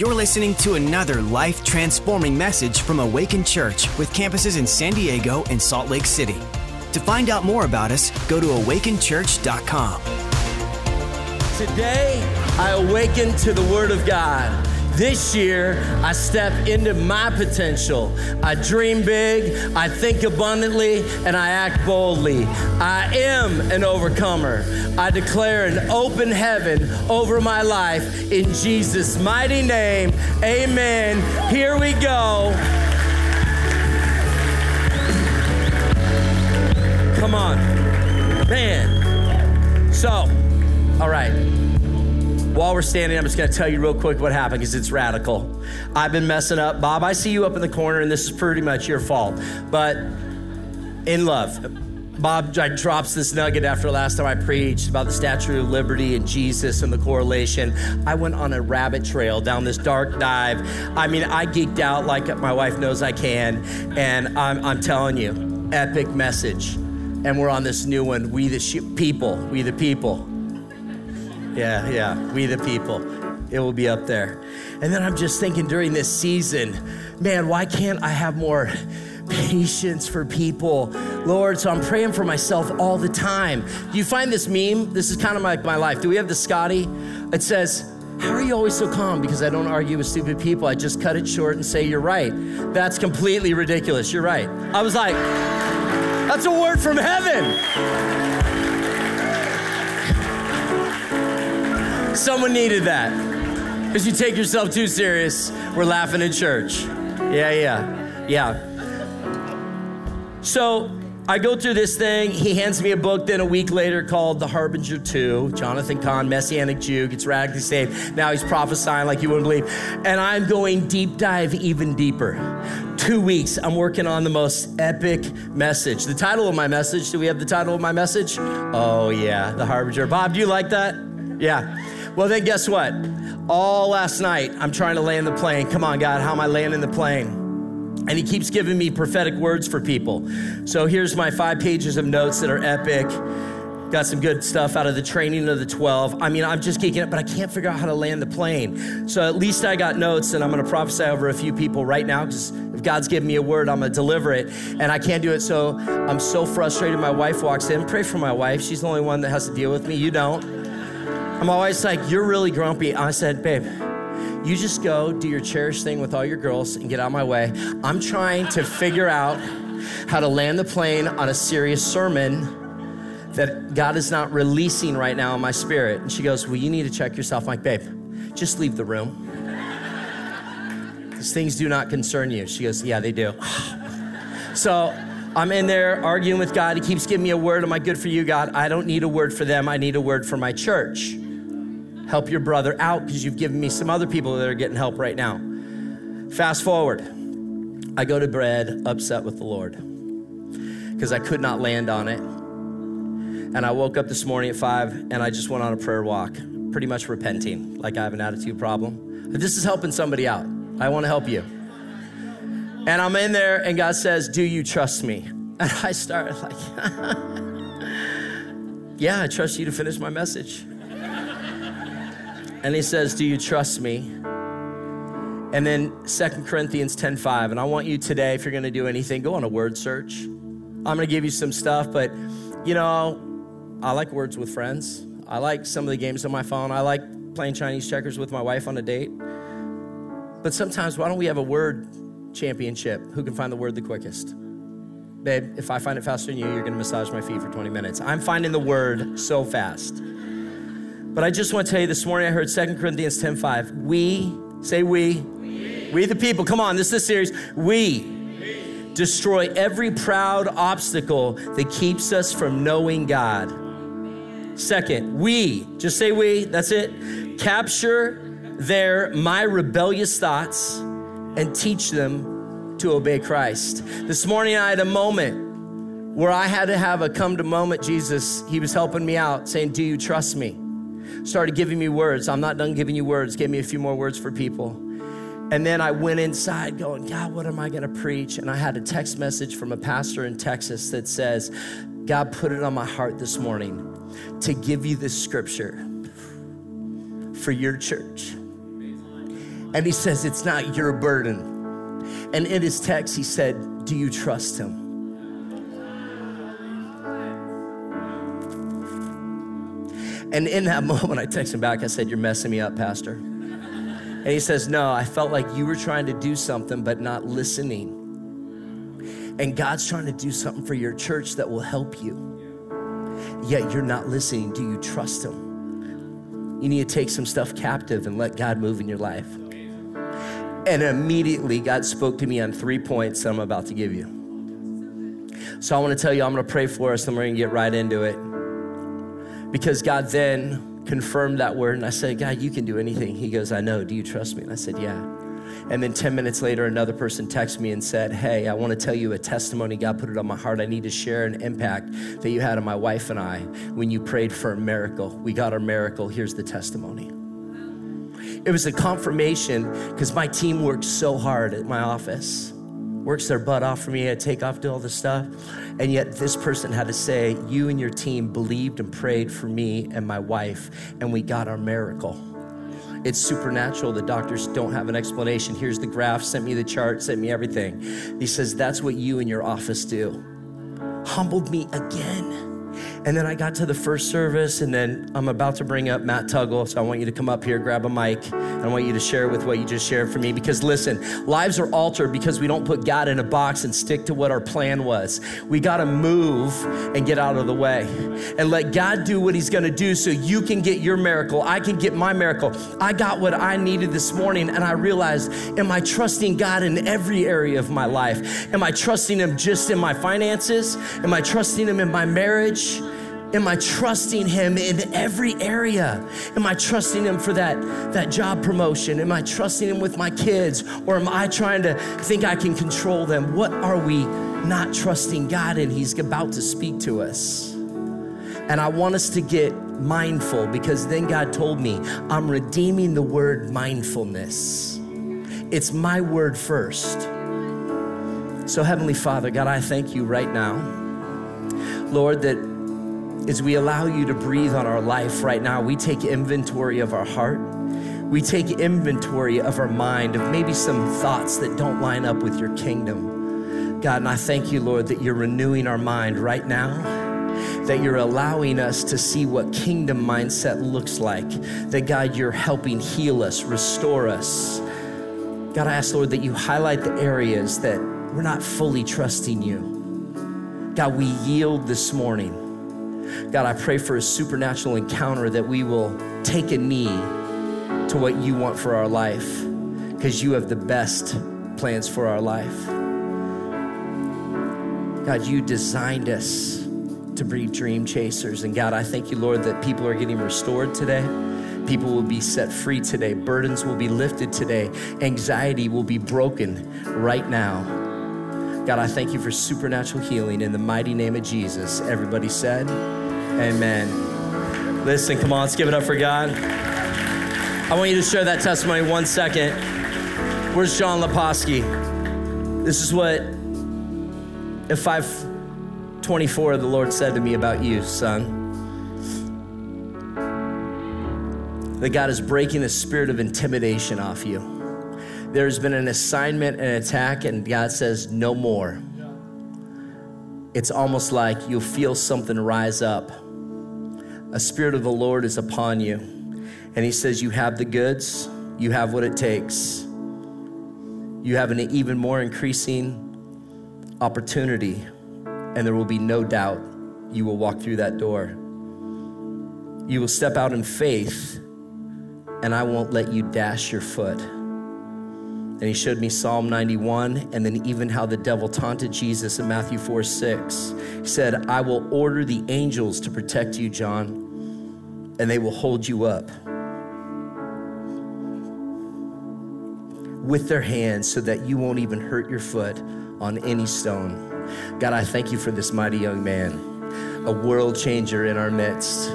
You're listening to another life transforming message from Awaken Church with campuses in San Diego and Salt Lake City. To find out more about us, go to awakenchurch.com. Today, I awaken to the Word of God. This year, I step into my potential. I dream big, I think abundantly, and I act boldly. I am an overcomer. I declare an open heaven over my life in Jesus' mighty name. Amen. Here we go. Come on. Man. So, all right. While we're standing, I'm just going to tell you real quick what happened because it's radical. I've been messing up. Bob, I see you up in the corner, and this is pretty much your fault. But in love, Bob drops this nugget after last time I preached about the Statue of Liberty and Jesus and the correlation. I went on a rabbit trail down this dark dive. I mean, I geeked out like my wife knows I can. And I'm, I'm telling you, epic message. And we're on this new one, We the People, We the People. Yeah, yeah, We the People. It will be up there. And then I'm just thinking during this season, man, why can't I have more patience for people? Lord, so I'm praying for myself all the time. Do you find this meme? This is kind of like my life. Do we have the Scotty? It says, how are you always so calm? Because I don't argue with stupid people. I just cut it short and say, You're right. That's completely ridiculous. You're right. I was like, That's a word from heaven. Someone needed that. Because you take yourself too serious, we're laughing in church. Yeah, yeah, yeah. So I go through this thing. He hands me a book then a week later called The Harbinger 2. Jonathan Cahn, Messianic Jew, gets radically saved. Now he's prophesying like you wouldn't believe. And I'm going deep dive even deeper. Two weeks, I'm working on the most epic message. The title of my message, do we have the title of my message? Oh, yeah, The Harbinger. Bob, do you like that? Yeah. Well, then guess what? All last night, I'm trying to land the plane. Come on, God, how am I landing the plane? And he keeps giving me prophetic words for people. So here's my five pages of notes that are epic. Got some good stuff out of the training of the 12. I mean, I'm just geeking out, but I can't figure out how to land the plane. So at least I got notes, and I'm gonna prophesy over a few people right now because if God's given me a word, I'm gonna deliver it. And I can't do it, so I'm so frustrated. My wife walks in. Pray for my wife. She's the only one that has to deal with me. You don't. I'm always like, You're really grumpy. I said, Babe, you just go do your cherished thing with all your girls and get out of my way. I'm trying to figure out how to land the plane on a serious sermon that God is not releasing right now in my spirit. And she goes, Well, you need to check yourself. I'm like, Babe, just leave the room. These things do not concern you. She goes, Yeah, they do. so I'm in there arguing with God. He keeps giving me a word. Am I good for you, God? I don't need a word for them. I need a word for my church help your brother out because you've given me some other people that are getting help right now. Fast forward, I go to bed upset with the Lord because I could not land on it. And I woke up this morning at five and I just went on a prayer walk, pretty much repenting, like I have an attitude problem. This is helping somebody out. I want to help you. And I'm in there and God says, Do you trust me? And I started like, Yeah, I trust you to finish my message. And he says, Do you trust me? And then Second Corinthians 10:5. And I want you today, if you're gonna do anything, go on a word search. I'm gonna give you some stuff, but you know, I like words with friends. I like some of the games on my phone. I like playing Chinese checkers with my wife on a date. But sometimes, why don't we have a word championship? Who can find the word the quickest? Babe, if I find it faster than you, you're gonna massage my feet for 20 minutes. I'm finding the word so fast. But I just want to tell you this morning I heard 2 Corinthians 10:5. We, say we. we. We the people. Come on, this is a series. We, we destroy every proud obstacle that keeps us from knowing God. Second, we, just say we, that's it. Capture their my rebellious thoughts and teach them to obey Christ. This morning I had a moment where I had to have a come to moment Jesus. He was helping me out saying, "Do you trust me?" Started giving me words. I'm not done giving you words. Gave me a few more words for people. And then I went inside going, God, what am I going to preach? And I had a text message from a pastor in Texas that says, God put it on my heart this morning to give you this scripture for your church. And he says, It's not your burden. And in his text, he said, Do you trust him? And in that moment, I texted him back. I said, You're messing me up, Pastor. And he says, No, I felt like you were trying to do something, but not listening. And God's trying to do something for your church that will help you. Yet you're not listening. Do you trust Him? You need to take some stuff captive and let God move in your life. And immediately, God spoke to me on three points that I'm about to give you. So I want to tell you, I'm going to pray for us, and we're going to get right into it. Because God then confirmed that word, and I said, God, you can do anything. He goes, I know. Do you trust me? And I said, Yeah. And then 10 minutes later, another person texted me and said, Hey, I want to tell you a testimony. God put it on my heart. I need to share an impact that you had on my wife and I when you prayed for a miracle. We got our miracle. Here's the testimony. It was a confirmation because my team worked so hard at my office, works their butt off for me. I take off, do all this stuff. And yet, this person had to say, You and your team believed and prayed for me and my wife, and we got our miracle. It's supernatural. The doctors don't have an explanation. Here's the graph, sent me the chart, sent me everything. He says, That's what you and your office do. Humbled me again. And then I got to the first service, and then I'm about to bring up Matt Tuggle. So I want you to come up here, grab a mic, and I want you to share with what you just shared for me. Because listen, lives are altered because we don't put God in a box and stick to what our plan was. We got to move and get out of the way and let God do what He's going to do so you can get your miracle. I can get my miracle. I got what I needed this morning, and I realized, am I trusting God in every area of my life? Am I trusting Him just in my finances? Am I trusting Him in my marriage? Am I trusting him in every area? Am I trusting him for that, that job promotion? Am I trusting him with my kids? Or am I trying to think I can control them? What are we not trusting God in? He's about to speak to us. And I want us to get mindful because then God told me, I'm redeeming the word mindfulness. It's my word first. So, Heavenly Father, God, I thank you right now, Lord, that as we allow you to breathe on our life right now, we take inventory of our heart. We take inventory of our mind, of maybe some thoughts that don't line up with your kingdom. God, and I thank you, Lord, that you're renewing our mind right now that you're allowing us to see what kingdom mindset looks like. That God, you're helping heal us, restore us. God, I ask, Lord, that you highlight the areas that we're not fully trusting you. God, we yield this morning. God, I pray for a supernatural encounter that we will take a knee to what you want for our life because you have the best plans for our life. God, you designed us to be dream chasers. And God, I thank you, Lord, that people are getting restored today. People will be set free today. Burdens will be lifted today. Anxiety will be broken right now. God, I thank you for supernatural healing in the mighty name of Jesus. Everybody said, Amen. Listen, come on, let's give it up for God. I want you to share that testimony one second. Where's John Leposki? This is what at 524 the Lord said to me about you, son. That God is breaking the spirit of intimidation off you. There's been an assignment, an attack, and God says, no more. It's almost like you'll feel something rise up a spirit of the Lord is upon you. And he says, You have the goods, you have what it takes. You have an even more increasing opportunity, and there will be no doubt you will walk through that door. You will step out in faith, and I won't let you dash your foot. And he showed me Psalm 91, and then even how the devil taunted Jesus in Matthew 4 6. He said, I will order the angels to protect you, John, and they will hold you up with their hands so that you won't even hurt your foot on any stone. God, I thank you for this mighty young man, a world changer in our midst.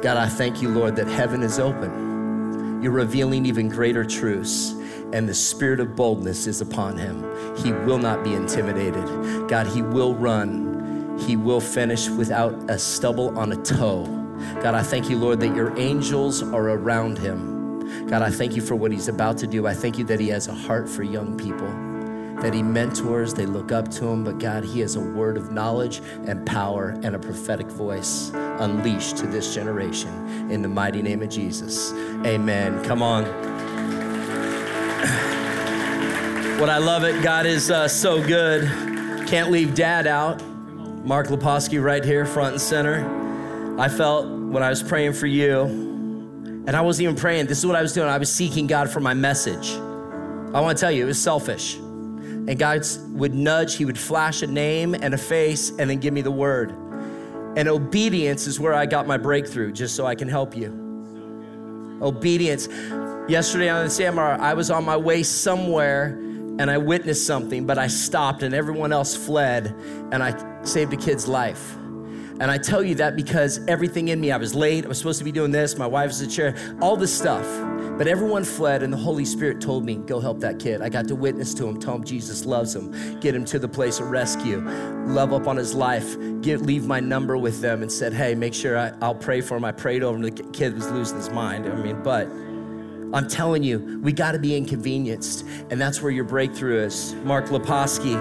God, I thank you, Lord, that heaven is open. You're revealing even greater truths and the spirit of boldness is upon him. He will not be intimidated. God, he will run. He will finish without a stubble on a toe. God, I thank you, Lord, that your angels are around him. God, I thank you for what he's about to do. I thank you that he has a heart for young people, that he mentors, they look up to him. But God, he has a word of knowledge and power and a prophetic voice unleashed to this generation. In the mighty name of Jesus, amen. Come on. What I love it, God is uh, so good. Can't leave dad out. Mark Leposki right here, front and center. I felt when I was praying for you, and I wasn't even praying. This is what I was doing. I was seeking God for my message. I want to tell you, it was selfish. And God would nudge, He would flash a name and a face, and then give me the word. And obedience is where I got my breakthrough, just so I can help you. Obedience. Yesterday on the CMR, I was on my way somewhere and I witnessed something, but I stopped and everyone else fled, and I saved a kid's life. And I tell you that because everything in me, I was late, I was supposed to be doing this, my wife's in the chair, all this stuff. But everyone fled, and the Holy Spirit told me, Go help that kid. I got to witness to him, tell him Jesus loves him, get him to the place of rescue, love up on his life, leave my number with them, and said, Hey, make sure I, I'll pray for him. I prayed over him. The kid was losing his mind. I mean, but I'm telling you, we got to be inconvenienced. And that's where your breakthrough is. Mark Leposki,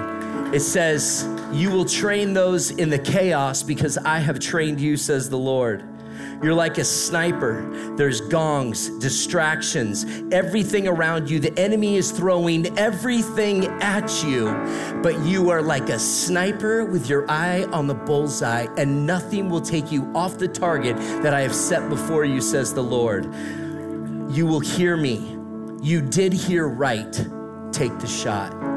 it says, You will train those in the chaos because I have trained you, says the Lord. You're like a sniper. There's gongs, distractions, everything around you. The enemy is throwing everything at you, but you are like a sniper with your eye on the bullseye, and nothing will take you off the target that I have set before you, says the Lord. You will hear me. You did hear right. Take the shot.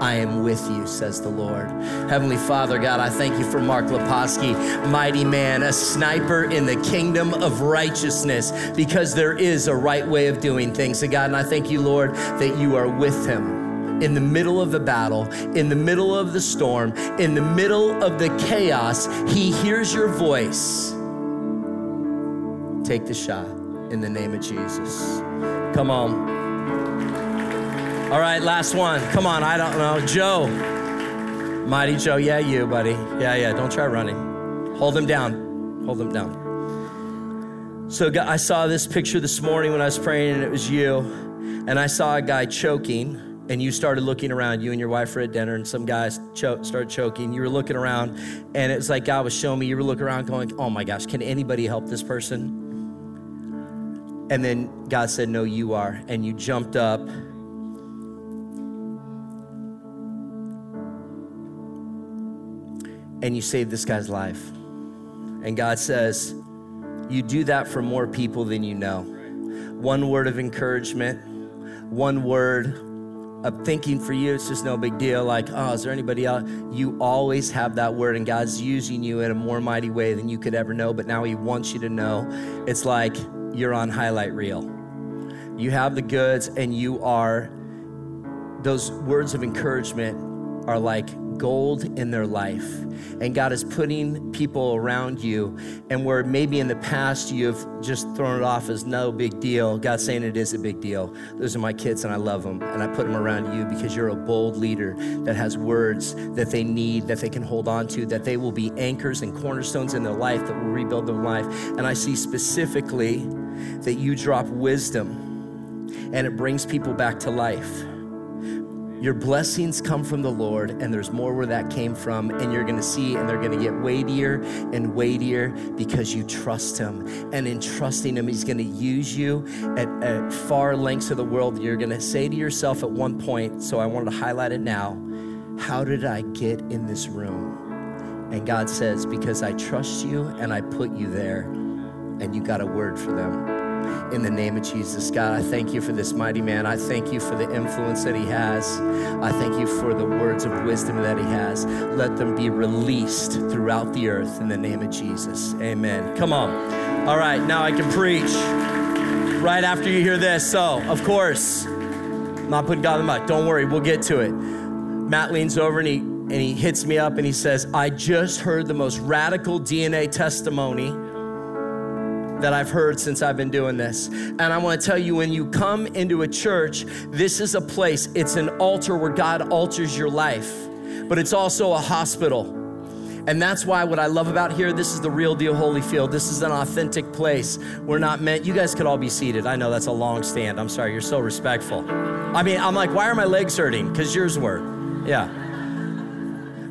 I am with you, says the Lord. Heavenly Father, God, I thank you for Mark Leposki, mighty man, a sniper in the kingdom of righteousness, because there is a right way of doing things. And God, and I thank you, Lord, that you are with him in the middle of the battle, in the middle of the storm, in the middle of the chaos. He hears your voice. Take the shot in the name of Jesus. Come on. All right, last one. Come on, I don't know. Joe. Mighty Joe. Yeah, you, buddy. Yeah, yeah. Don't try running. Hold him down. Hold him down. So I saw this picture this morning when I was praying, and it was you. And I saw a guy choking, and you started looking around. You and your wife were at dinner, and some guys cho- started choking. You were looking around, and it was like God was showing me. You were looking around, going, "Oh my gosh, can anybody help this person?" And then God said, "No, you are." And you jumped up and you save this guy's life. And God says, You do that for more people than you know. One word of encouragement, one word of thinking for you, it's just no big deal. Like, oh, is there anybody else? You always have that word, and God's using you in a more mighty way than you could ever know. But now He wants you to know it's like you're on highlight reel. You have the goods, and you are, those words of encouragement are like gold in their life. And God is putting people around you, and where maybe in the past you've just thrown it off as no big deal, God's saying it is a big deal. Those are my kids, and I love them, and I put them around you because you're a bold leader that has words that they need, that they can hold on to, that they will be anchors and cornerstones in their life that will rebuild their life. And I see specifically that you drop wisdom and it brings people back to life. Your blessings come from the Lord, and there's more where that came from. And you're to see, and they're to get weightier and weightier because you trust Him. And in trusting Him, He's to use you at, at far lengths of the world. You're to say to yourself at one point, so I wanted to highlight it now How did I get in this room? And God says, Because I trust you and I put you there, and you got a word for them in the name of Jesus. God, I thank you for this mighty man. I thank you for the influence that he has. I thank you for the words of wisdom that he has. Let them be released throughout the earth in the name of Jesus. Amen. Come on. All right, now I can preach right after you hear this. So, of course, I'm not putting God in the mud. Don't worry, we'll get to it. Matt leans over and he and he hits me up and he says, I just heard the most radical DNA testimony that I've heard since I've been doing this. And I want to tell you when you come into a church, this is a place, it's an altar where God alters your life, but it's also a hospital. And that's why what I love about here, this is the real deal Holyfield. This is an authentic place. We're not meant, you guys could all be seated. I know that's a long stand. I'm sorry, you're so respectful. I mean, I'm like, why are my legs hurting? Because yours were. Yeah.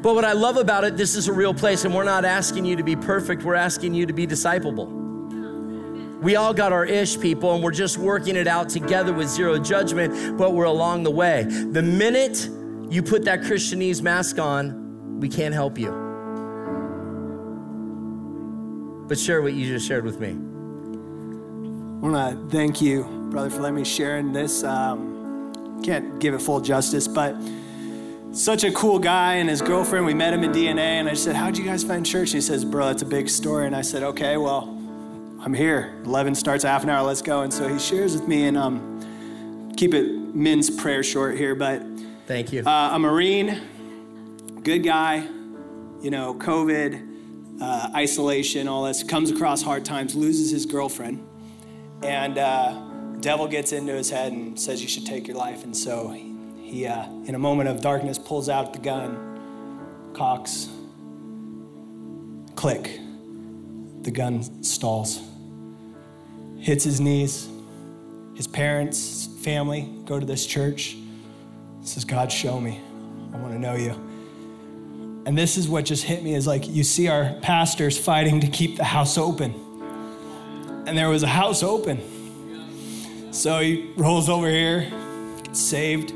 But what I love about it, this is a real place, and we're not asking you to be perfect, we're asking you to be discipleable. We all got our ish, people, and we're just working it out together with zero judgment, but we're along the way. The minute you put that Christianese mask on, we can't help you. But share what you just shared with me. I want to thank you, brother, for letting me share in this. Um, can't give it full justice, but such a cool guy and his girlfriend. We met him in DNA, and I said, "How'd you guys find church?" And he says, "Bro, it's a big story." And I said, "Okay, well, I'm here. 11 starts half an hour. Let's go." And so he shares with me, and um, keep it men's prayer short here, but Thank you. uh, a Marine, good guy, you know, COVID, uh, isolation, all this, comes across hard times, loses his girlfriend, and uh, devil gets into his head and says you should take your life. And so he, he uh, in a moment of darkness, pulls out the gun, cocks, click, the gun stalls, hits his knees. His parents, family go to this church says, God, show me. I want to know you. And this is what just hit me is like you see our pastors fighting to keep the house open. And there was a house open. So he rolls over here, gets saved,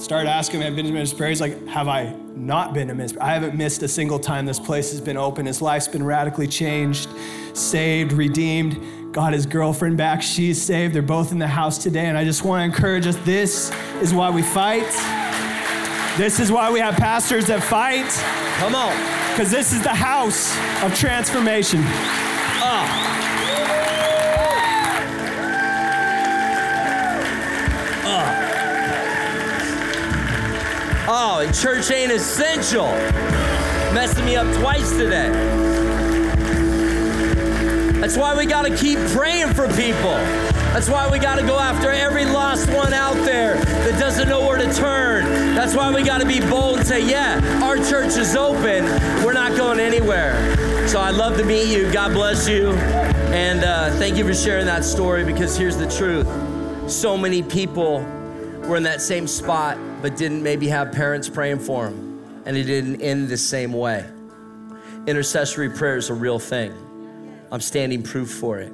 start asking him, I've been to ministry prayer. He's like, Have I not been to ministry? I haven't missed a single time this place has been open. His life's been radically changed, saved, redeemed. Got his girlfriend back. She's saved. They're both in the house today. And I just want to encourage us this is why we fight. This is why we have pastors that fight, Come on. because this is the house of transformation. Oh, and church ain't essential. Messing me up twice today. That's why we got to keep praying for people. That's why we got to go after every lost one out there that doesn't know where to turn. That's why we got to be bold and say, yeah, our church is open. We're not going anywhere. So I'd love to meet you. God bless you. And uh, thank you for sharing that story because here's the truth. So many people were in that same spot but didn't maybe have parents praying for them. And it didn't end the same way. Intercessory prayer is a real thing. I'm standing proof for it.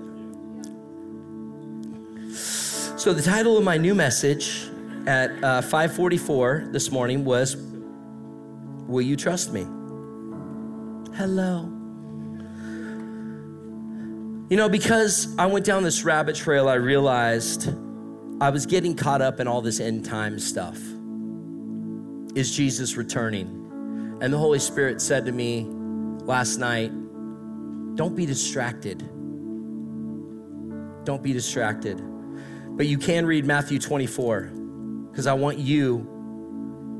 So the title of my new message at uh, 5:44 this morning was "Will you trust me?" Hello. You know, because I went down this rabbit trail, I realized I was getting caught up in all this end time stuff. Is Jesus returning? And the Holy Spirit said to me last night, don't be distracted. Don't be distracted. But you can read Matthew 24 because I want you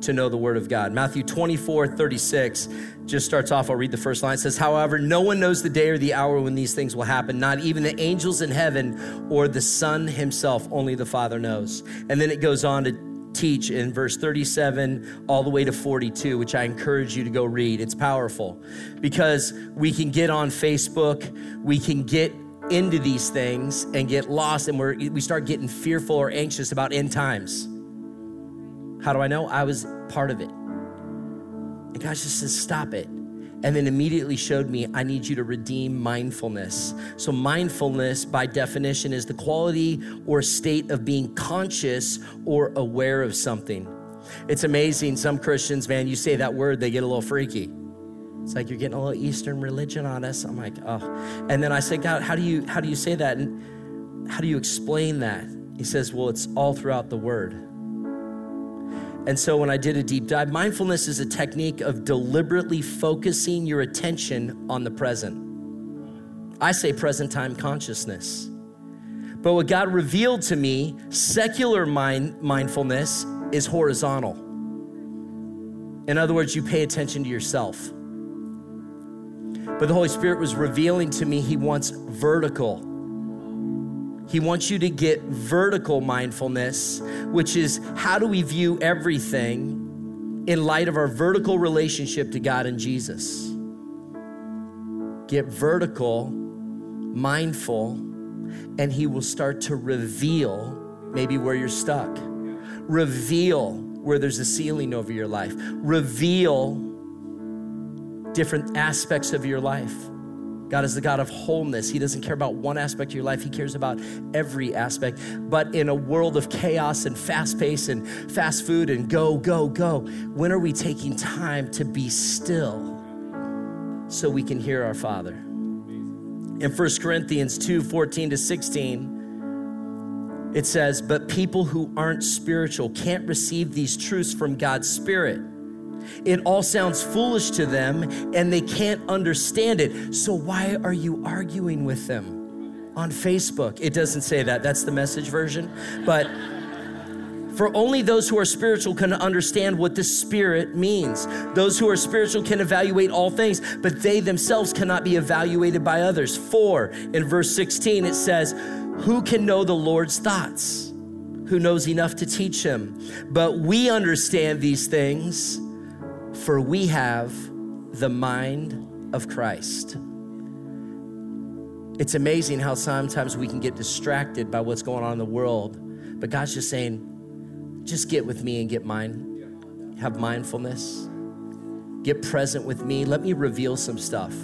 to know the word of God. Matthew 24, 36 just starts off. I'll read the first line. It says, However, no one knows the day or the hour when these things will happen, not even the angels in heaven or the Son himself. Only the Father knows. And then it goes on to teach in verse 37 all the way to 42, which I encourage you to go read. It's powerful because we can get on Facebook, we can get into these things and get lost, and we're, we start getting fearful or anxious about end times. How do I know? I was part of it. And God just says, stop it. And then immediately showed me, I need you to redeem mindfulness. So, mindfulness, by definition, is the quality or state of being conscious or aware of something. It's amazing. Some Christians, man, you say that word, they get a little freaky. It's like you're getting a little Eastern religion on us. I'm like, oh. And then I say, God, how do you how do you say that? And how do you explain that? He says, Well, it's all throughout the word. And so when I did a deep dive, mindfulness is a technique of deliberately focusing your attention on the present. I say present time consciousness. But what God revealed to me, secular mind, mindfulness is horizontal. In other words, you pay attention to yourself. But the Holy Spirit was revealing to me He wants vertical. He wants you to get vertical mindfulness, which is how do we view everything in light of our vertical relationship to God and Jesus? get vertical, mindful, and He will start to reveal maybe where you're stuck, reveal where there's a ceiling over your life, reveal different aspects of your life. God is the God of wholeness. He doesn't care about one aspect of your life, He cares about every aspect. But in a world of chaos and fast pace and fast food and go, go, go, when are we taking time to be still so we can hear our Father? In 1 Corinthians 2 14 to 16, it says, But people who aren't spiritual can't receive these truths from God's Spirit it all sounds foolish to them and they can't understand it. So, why are you arguing with them on Facebook? It doesn't say that, that's the message version. But for only those who are spiritual can understand what the Spirit means. Those who are spiritual can evaluate all things, but they themselves cannot be evaluated by others. For in verse 16, it says, Who can know the Lord's thoughts? Who knows enough to teach him? But we understand these things for we have the mind of Christ. It's amazing how sometimes we can get distracted by what's going on in the world, but God's just saying, just get with me and get mine. Have mindfulness. Get present with me. Let me reveal some stuff.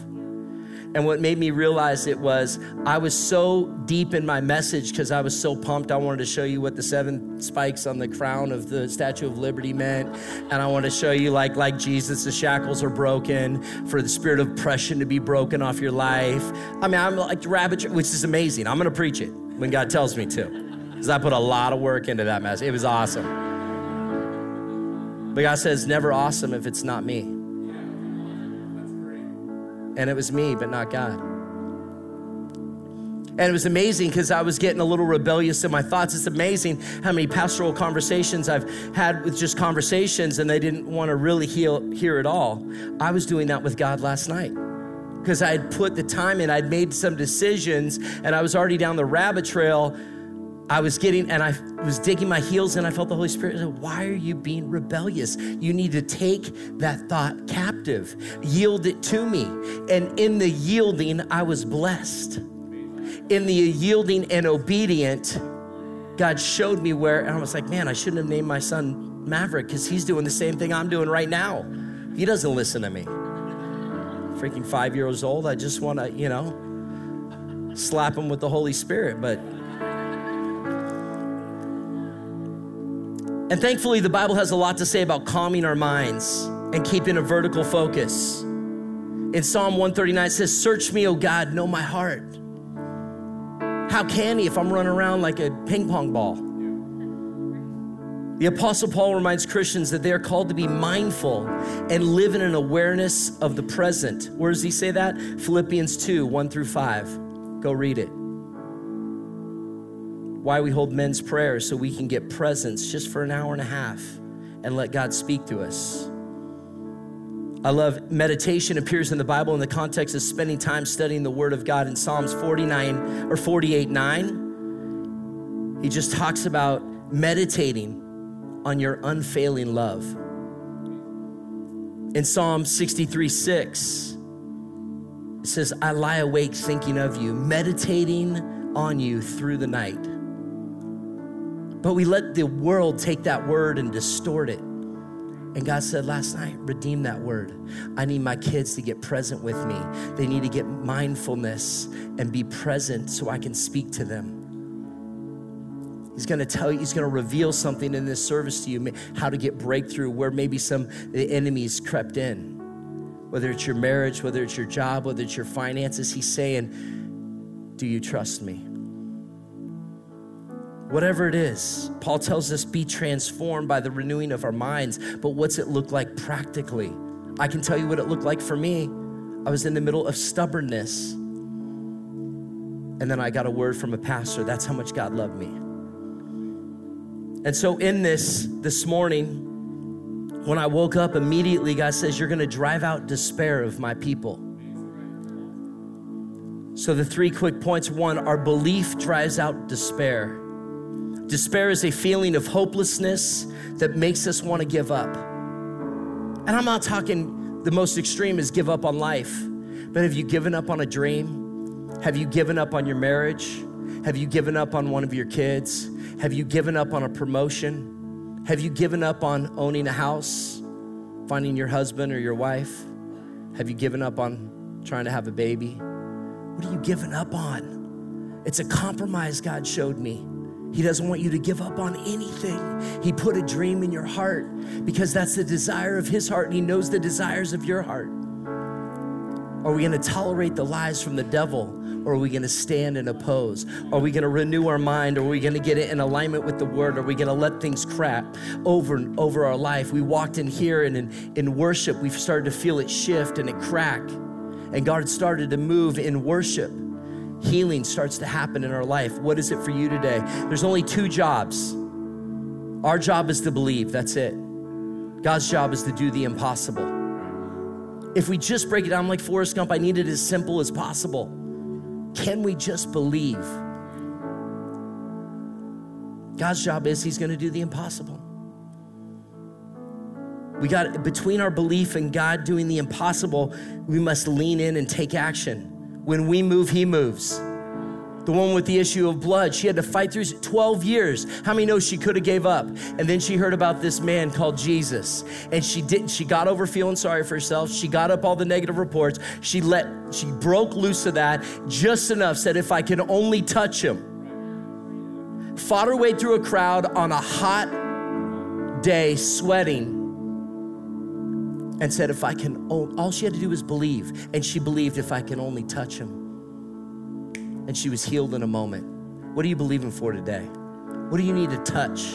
And what made me realize it was I was so deep in my message because I was so pumped. I wanted to show you what the seven spikes on the crown of the Statue of Liberty meant. And I want to show you, like, like Jesus, the shackles are broken for the spirit of oppression to be broken off your life. I mean, I'm like rabbit, which is amazing. I'm going to preach it when God tells me to. Because I put a lot of work into that message. It was awesome. But God says, never awesome if it's not me and it was me, but not God. And it was amazing because I was getting a little rebellious in my thoughts. It's amazing how many pastoral conversations I've had with just conversations and they didn't want to really heal, hear it all. I was doing that with God last night because I had put the time in, I'd made some decisions, and I was already down the rabbit trail I was getting, and I was digging my heels and I felt the Holy Spirit said, Why are you being rebellious? You need to take that thought captive, yield it to me. And in the yielding, I was blessed. In the yielding and obedient, God showed me where, and I was like, Man, I shouldn't have named my son Maverick because he's doing the same thing I'm doing right now. He doesn't listen to me. Freaking five years old, I just want to, you know, slap him with the Holy Spirit, but And thankfully, the Bible has a lot to say about calming our minds and keeping a vertical focus. In Psalm 139, it says, Search me, O God, know my heart. How can he if I'm running around like a ping pong ball? The Apostle Paul reminds Christians that they are called to be mindful and live in an awareness of the present. Where does he say that? Philippians 2 1 through 5. Go read it why we hold men's prayers so we can get presence just for an hour and a half and let God speak to us. I love meditation appears in the Bible in the context of spending time studying the Word of God in Psalms 49 or 48 9. He just talks about meditating on your unfailing love. In Psalm 63 6, it says, I lie awake thinking of you, meditating on you through the night. But we let the world take that word and distort it. And God said last night, redeem that word. I need my kids to get present with me. They need to get mindfulness and be present so I can speak to them. He's going to tell you, he's going to reveal something in this service to you, how to get breakthrough where maybe some the enemies crept in. Whether it's your marriage, whether it's your job, whether it's your finances, he's saying, Do you trust me? Whatever it is, Paul tells us be transformed by the renewing of our minds. But what's it look like practically? I can tell you what it looked like for me. I was in the middle of stubbornness. And then I got a word from a pastor. That's how much God loved me. And so, in this, this morning, when I woke up, immediately God says, You're going to drive out despair of my people. So, the three quick points one, our belief drives out despair. Despair is a feeling of hopelessness that makes us want to give up. And I'm not talking the most extreme is give up on life, But have you given up on a dream? Have you given up on your marriage? Have you given up on one of your kids? Have you given up on a promotion? Have you given up on owning a house, finding your husband or your wife? Have you given up on trying to have a baby? What are you giving up on? It's a compromise God showed me. He doesn't want you to give up on anything. He put a dream in your heart because that's the desire of His heart, and He knows the desires of your heart. Are we going to tolerate the lies from the devil? Or are we going to stand and oppose? Are we going to renew our mind? Are we going to get it in alignment with the word? Are we going to let things crap over and over our life? We walked in here and in, in worship, we've started to feel it shift and it crack. And God started to move in worship. Healing starts to happen in our life. What is it for you today? There's only two jobs. Our job is to believe, that's it. God's job is to do the impossible. If we just break it down like Forrest Gump, I need it as simple as possible. Can we just believe? God's job is He's going to do the impossible. We got between our belief and God doing the impossible, we must lean in and take action. When we move, He moves the one with the issue of blood. She had to fight through 12 years. How many know she could have gave up? And then she heard about this man called Jesus. And she didn't, she got over feeling sorry for herself. She got up all the negative reports. She let, she broke loose of that just enough, said, if I can only touch him. Fought her way through a crowd on a hot day, sweating and said, If I can, all she had to do was believe. And she believed, if I can only touch him and she was healed in a moment. What are you believing for today? What do you need to touch?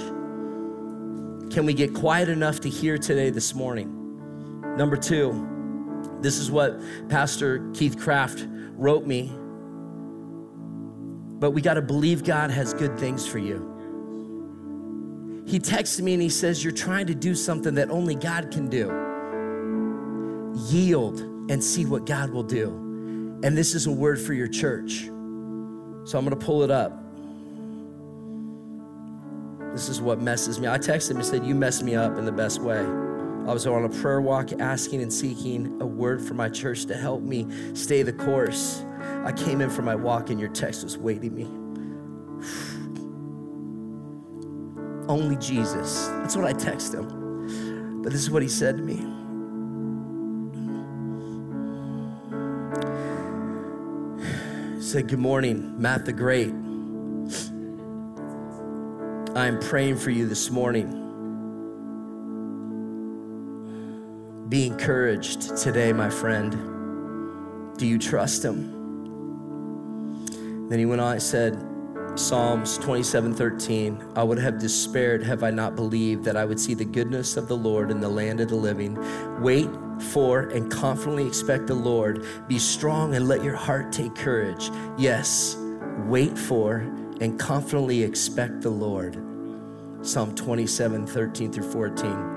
Can we get quiet enough to hear today this morning? Number two, this is what Pastor Keith Craft wrote me. But we got to believe God has good things for you. He texted me and he says, You're trying to do something that only God can do. Yield and see what God will do. And this is a word for your church. So I'm going to pull it up. This is what messes me. I texted him and said, You messed me up in the best way. I was on a prayer walk asking and seeking a word for my church to help me stay the course. I came in for my walk and your text was waiting me. Only Jesus. That's what I texted him. But this is what he said to me. Said, Good morning, Matt the Great. I am praying for you this morning. Be encouraged today, my friend. Do you trust him? Then he went on and said, Psalms 27 13, I would have despaired have I not believed that I would see the goodness of the Lord in the land of the living. Wait for and confidently expect the Lord. Be strong and let your heart take courage. Yes, wait for and confidently expect the Lord. Psalm 27 13 through 14.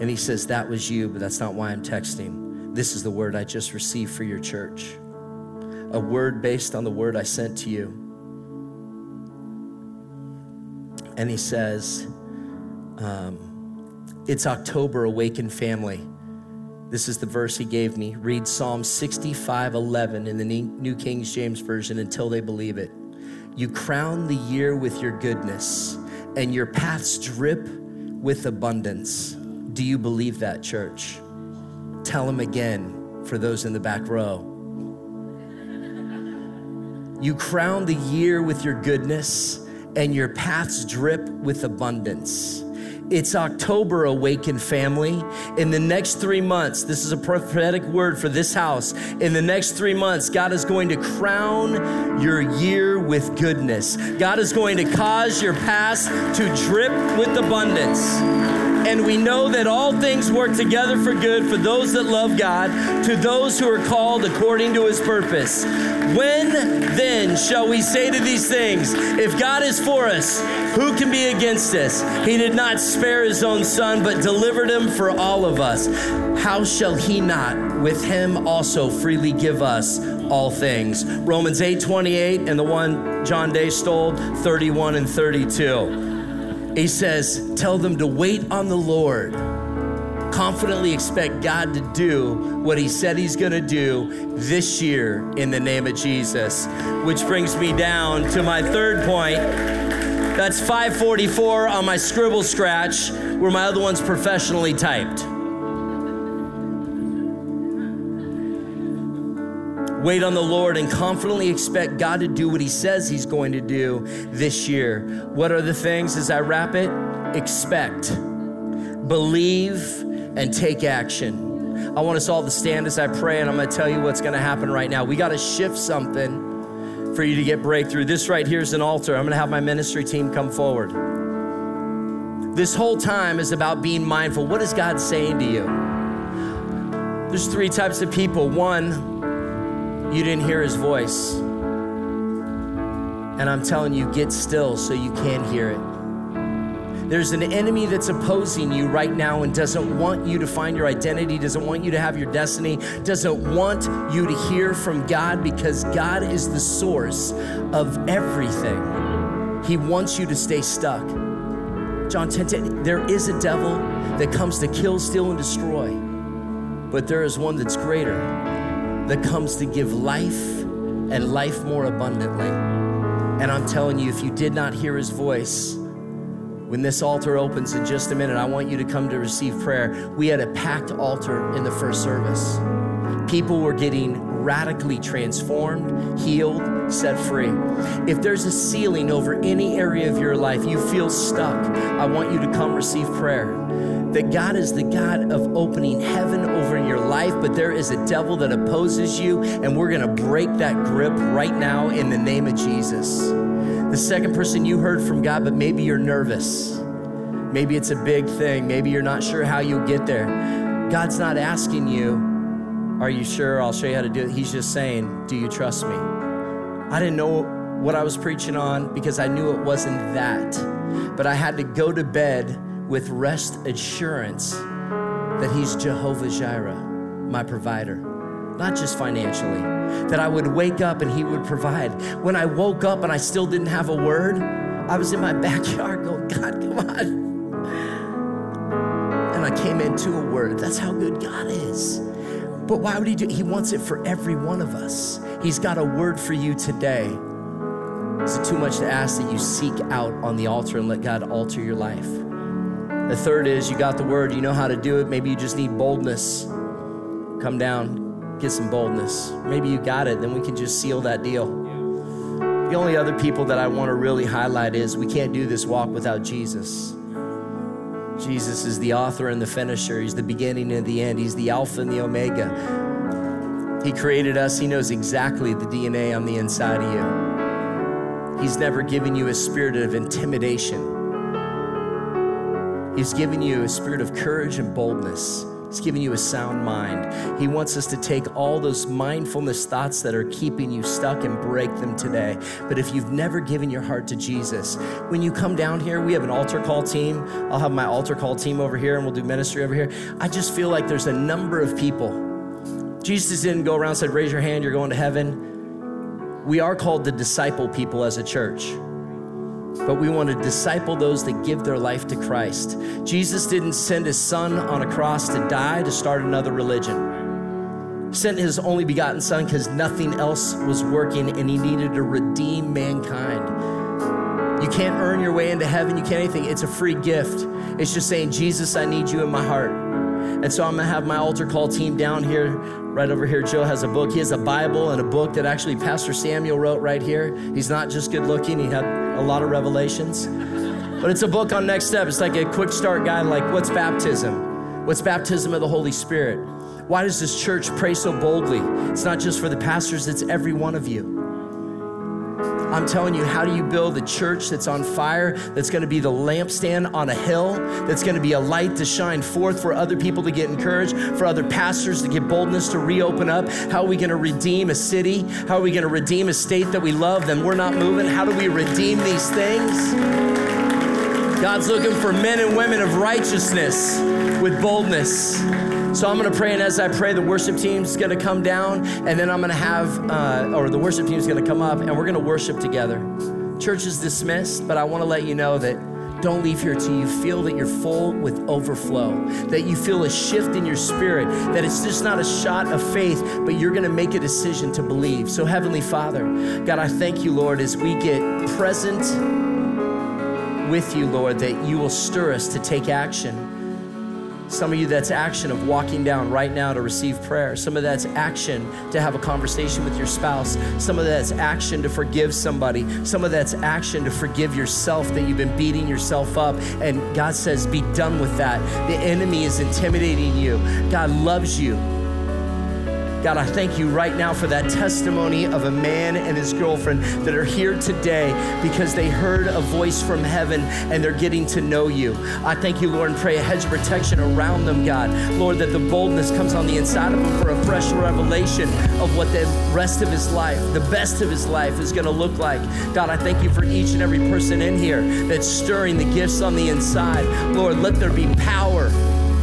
And he says, That was you, but that's not why I'm texting. This is the word I just received for your church. A word based on the word I sent to you. And he says, um, It's October, awaken family. This is the verse he gave me. Read Psalm 65 11 in the New King James Version until they believe it. You crown the year with your goodness, and your paths drip with abundance. Do you believe that, church? Tell them again for those in the back row. You crown the year with your goodness, and your paths drip with abundance. It's October, Awaken family. In the next three months, this is a prophetic word for this house. In the next three months, God is going to crown your year with goodness. God is going to cause your past to drip with abundance. And we know that all things work together for good for those that love God, to those who are called according to his purpose. When then shall we say to these things, if God is for us, who can be against us? He did not spare his own son, but delivered him for all of us. How shall he not with him also freely give us all things? Romans 8 28 and the one John Day stole, 31 and 32. He says, Tell them to wait on the Lord. confidently expect God to do what He said He's gonna do this year in the name of Jesus. Which brings me down to my third point. That's 544 on my scribble scratch, where my other one's professionally typed. Wait on the Lord and confidently expect God to do what He says He's going to do this year. What are the things as I wrap it? Expect, believe, and take action. I want us all to stand as I pray, and I'm gonna tell you what's gonna happen right now. We gotta shift something for you to get breakthrough. This right here is an altar. I'm gonna have my ministry team come forward. This whole time is about being mindful. What is God saying to you? There's three types of people. One, you didn't hear his voice. And I'm telling you, get still so you can hear it. There's an enemy that's opposing you right now and doesn't want you to find your identity, doesn't want you to have your destiny, doesn't want you to hear from God because God is the source of everything. He wants you to stay stuck. John 10, 10 there is a devil that comes to kill, steal, and destroy, but there is one that's greater that comes to give life and life more abundantly. And I'm telling you, if you did not hear his voice, when this altar opens in just a minute, I want you to come to receive prayer. We had a packed altar in the first service. People were getting radically transformed, healed, set free. If there's a ceiling over any area of your life, you feel stuck, I want you to come receive prayer that God is the God of opening heaven over in your life, but there is a devil that opposes you, and we're gonna break that grip right now in the name of Jesus. The second person you heard from God, but maybe you're nervous. Maybe it's a big thing. Maybe you're not sure how you'll get there. God's not asking you, Are you sure? I'll show you how to do it. He's just saying, Do you trust me? I didn't know what I was preaching on because I knew it wasn't that. But I had to go to bed with rest assurance that He's Jehovah Jireh, my provider, not just financially, that I would wake up and He would provide. When I woke up and I still didn't have a word, I was in my backyard going, God, come on. And I came into a word. That's how good God is. But why would He do it? He wants it for every one of us. He's got a word for you today. Is it too much to ask that you seek out on the altar and let God alter your life? The third is you got the word, you know how to do it. Maybe you just need boldness. Come down, get some boldness. Maybe you got it, then we can just seal that deal. The only other people that I want to really highlight is we can't do this walk without Jesus. Jesus is the author and the finisher. He's the beginning and the end. He's the Alpha and the Omega. He created us. He knows exactly the DNA on the inside of you. He's never given you a spirit of intimidation. He's given you a spirit of courage and boldness. He's given you a sound mind. He wants us to take all those mindfulness thoughts that are keeping you stuck and break them today. But if you've never given your heart to Jesus, when you come down here, we have an altar call team. I'll have my altar call team over here and we'll do ministry over here. I just feel like there's a number of people. Jesus didn't go around and said, Raise your hand, you're going to heaven. We are called to disciple people as a church but we want to disciple those that give their life to Christ. Jesus didn't send his son on a cross to die to start another religion. Sent his only begotten son because nothing else was working and he needed to redeem mankind. You can't earn your way into heaven, you can't anything. It's a free gift. It's just saying, Jesus, I need you in my heart. And so I'm gonna have my altar call team down here, right over here. Joe has a book. He has a Bible and a book that actually Pastor Samuel wrote right here. He's not just good looking, he had a lot of revelations. But it's a book on next step. It's like a quick start guide, like what's baptism? What's baptism of the Holy Spirit? Why does this church pray so boldly? It's not just for the pastors, it's every one of you. I'm telling you, how do you build a church that's on fire, that's gonna be the lampstand on a hill, that's gonna be a light to shine forth for other people to get encouraged, for other pastors to get boldness to reopen up? How are we gonna redeem a city? How are we gonna redeem a state that we love, then we're not moving? How do we redeem these things? God's looking for men and women of righteousness with boldness. So I'm going to pray, and as I pray, the worship team's going to come down, and then I'm going to have, uh, or the worship team's going to come up, and we're going to worship together. Church is dismissed, but I want to let you know that don't leave here till you feel that you're full with overflow, that you feel a shift in your spirit, that it's just not a shot of faith, but you're going to make a decision to believe. So, Heavenly Father, God, I thank you, Lord, as we get present with you, Lord, that you will stir us to take action. Some of you, that's action of walking down right now to receive prayer. Some of that's action to have a conversation with your spouse. Some of that's action to forgive somebody. Some of that's action to forgive yourself that you've been beating yourself up. And God says, be done with that. The enemy is intimidating you. God loves you. God, I thank you right now for that testimony of a man and his girlfriend that are here today because they heard a voice from heaven and they're getting to know you. I thank you, Lord, and pray a hedge of protection around them, God. Lord, that the boldness comes on the inside of them for a fresh revelation of what the rest of his life, the best of his life, is going to look like. God, I thank you for each and every person in here that's stirring the gifts on the inside. Lord, let there be power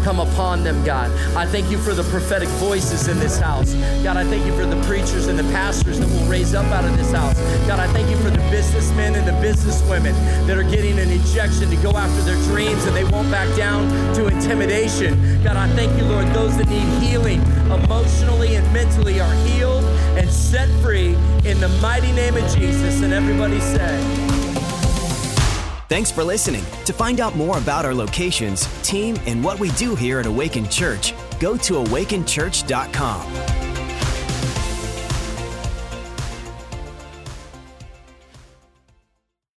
come upon them, God. I thank you for the prophetic voices in this house. God, I thank you for the preachers and the pastors that will raise up out of this house. God, I thank you for the businessmen and the businesswomen that are getting an injection to go after their dreams and they won't back down to intimidation. God, I thank you, Lord, those that need healing emotionally and mentally are healed and set free in the mighty name of Jesus. And everybody say, Thanks for listening. To find out more about our locations, team, and what we do here at Awaken Church, go to awakenchurch.com.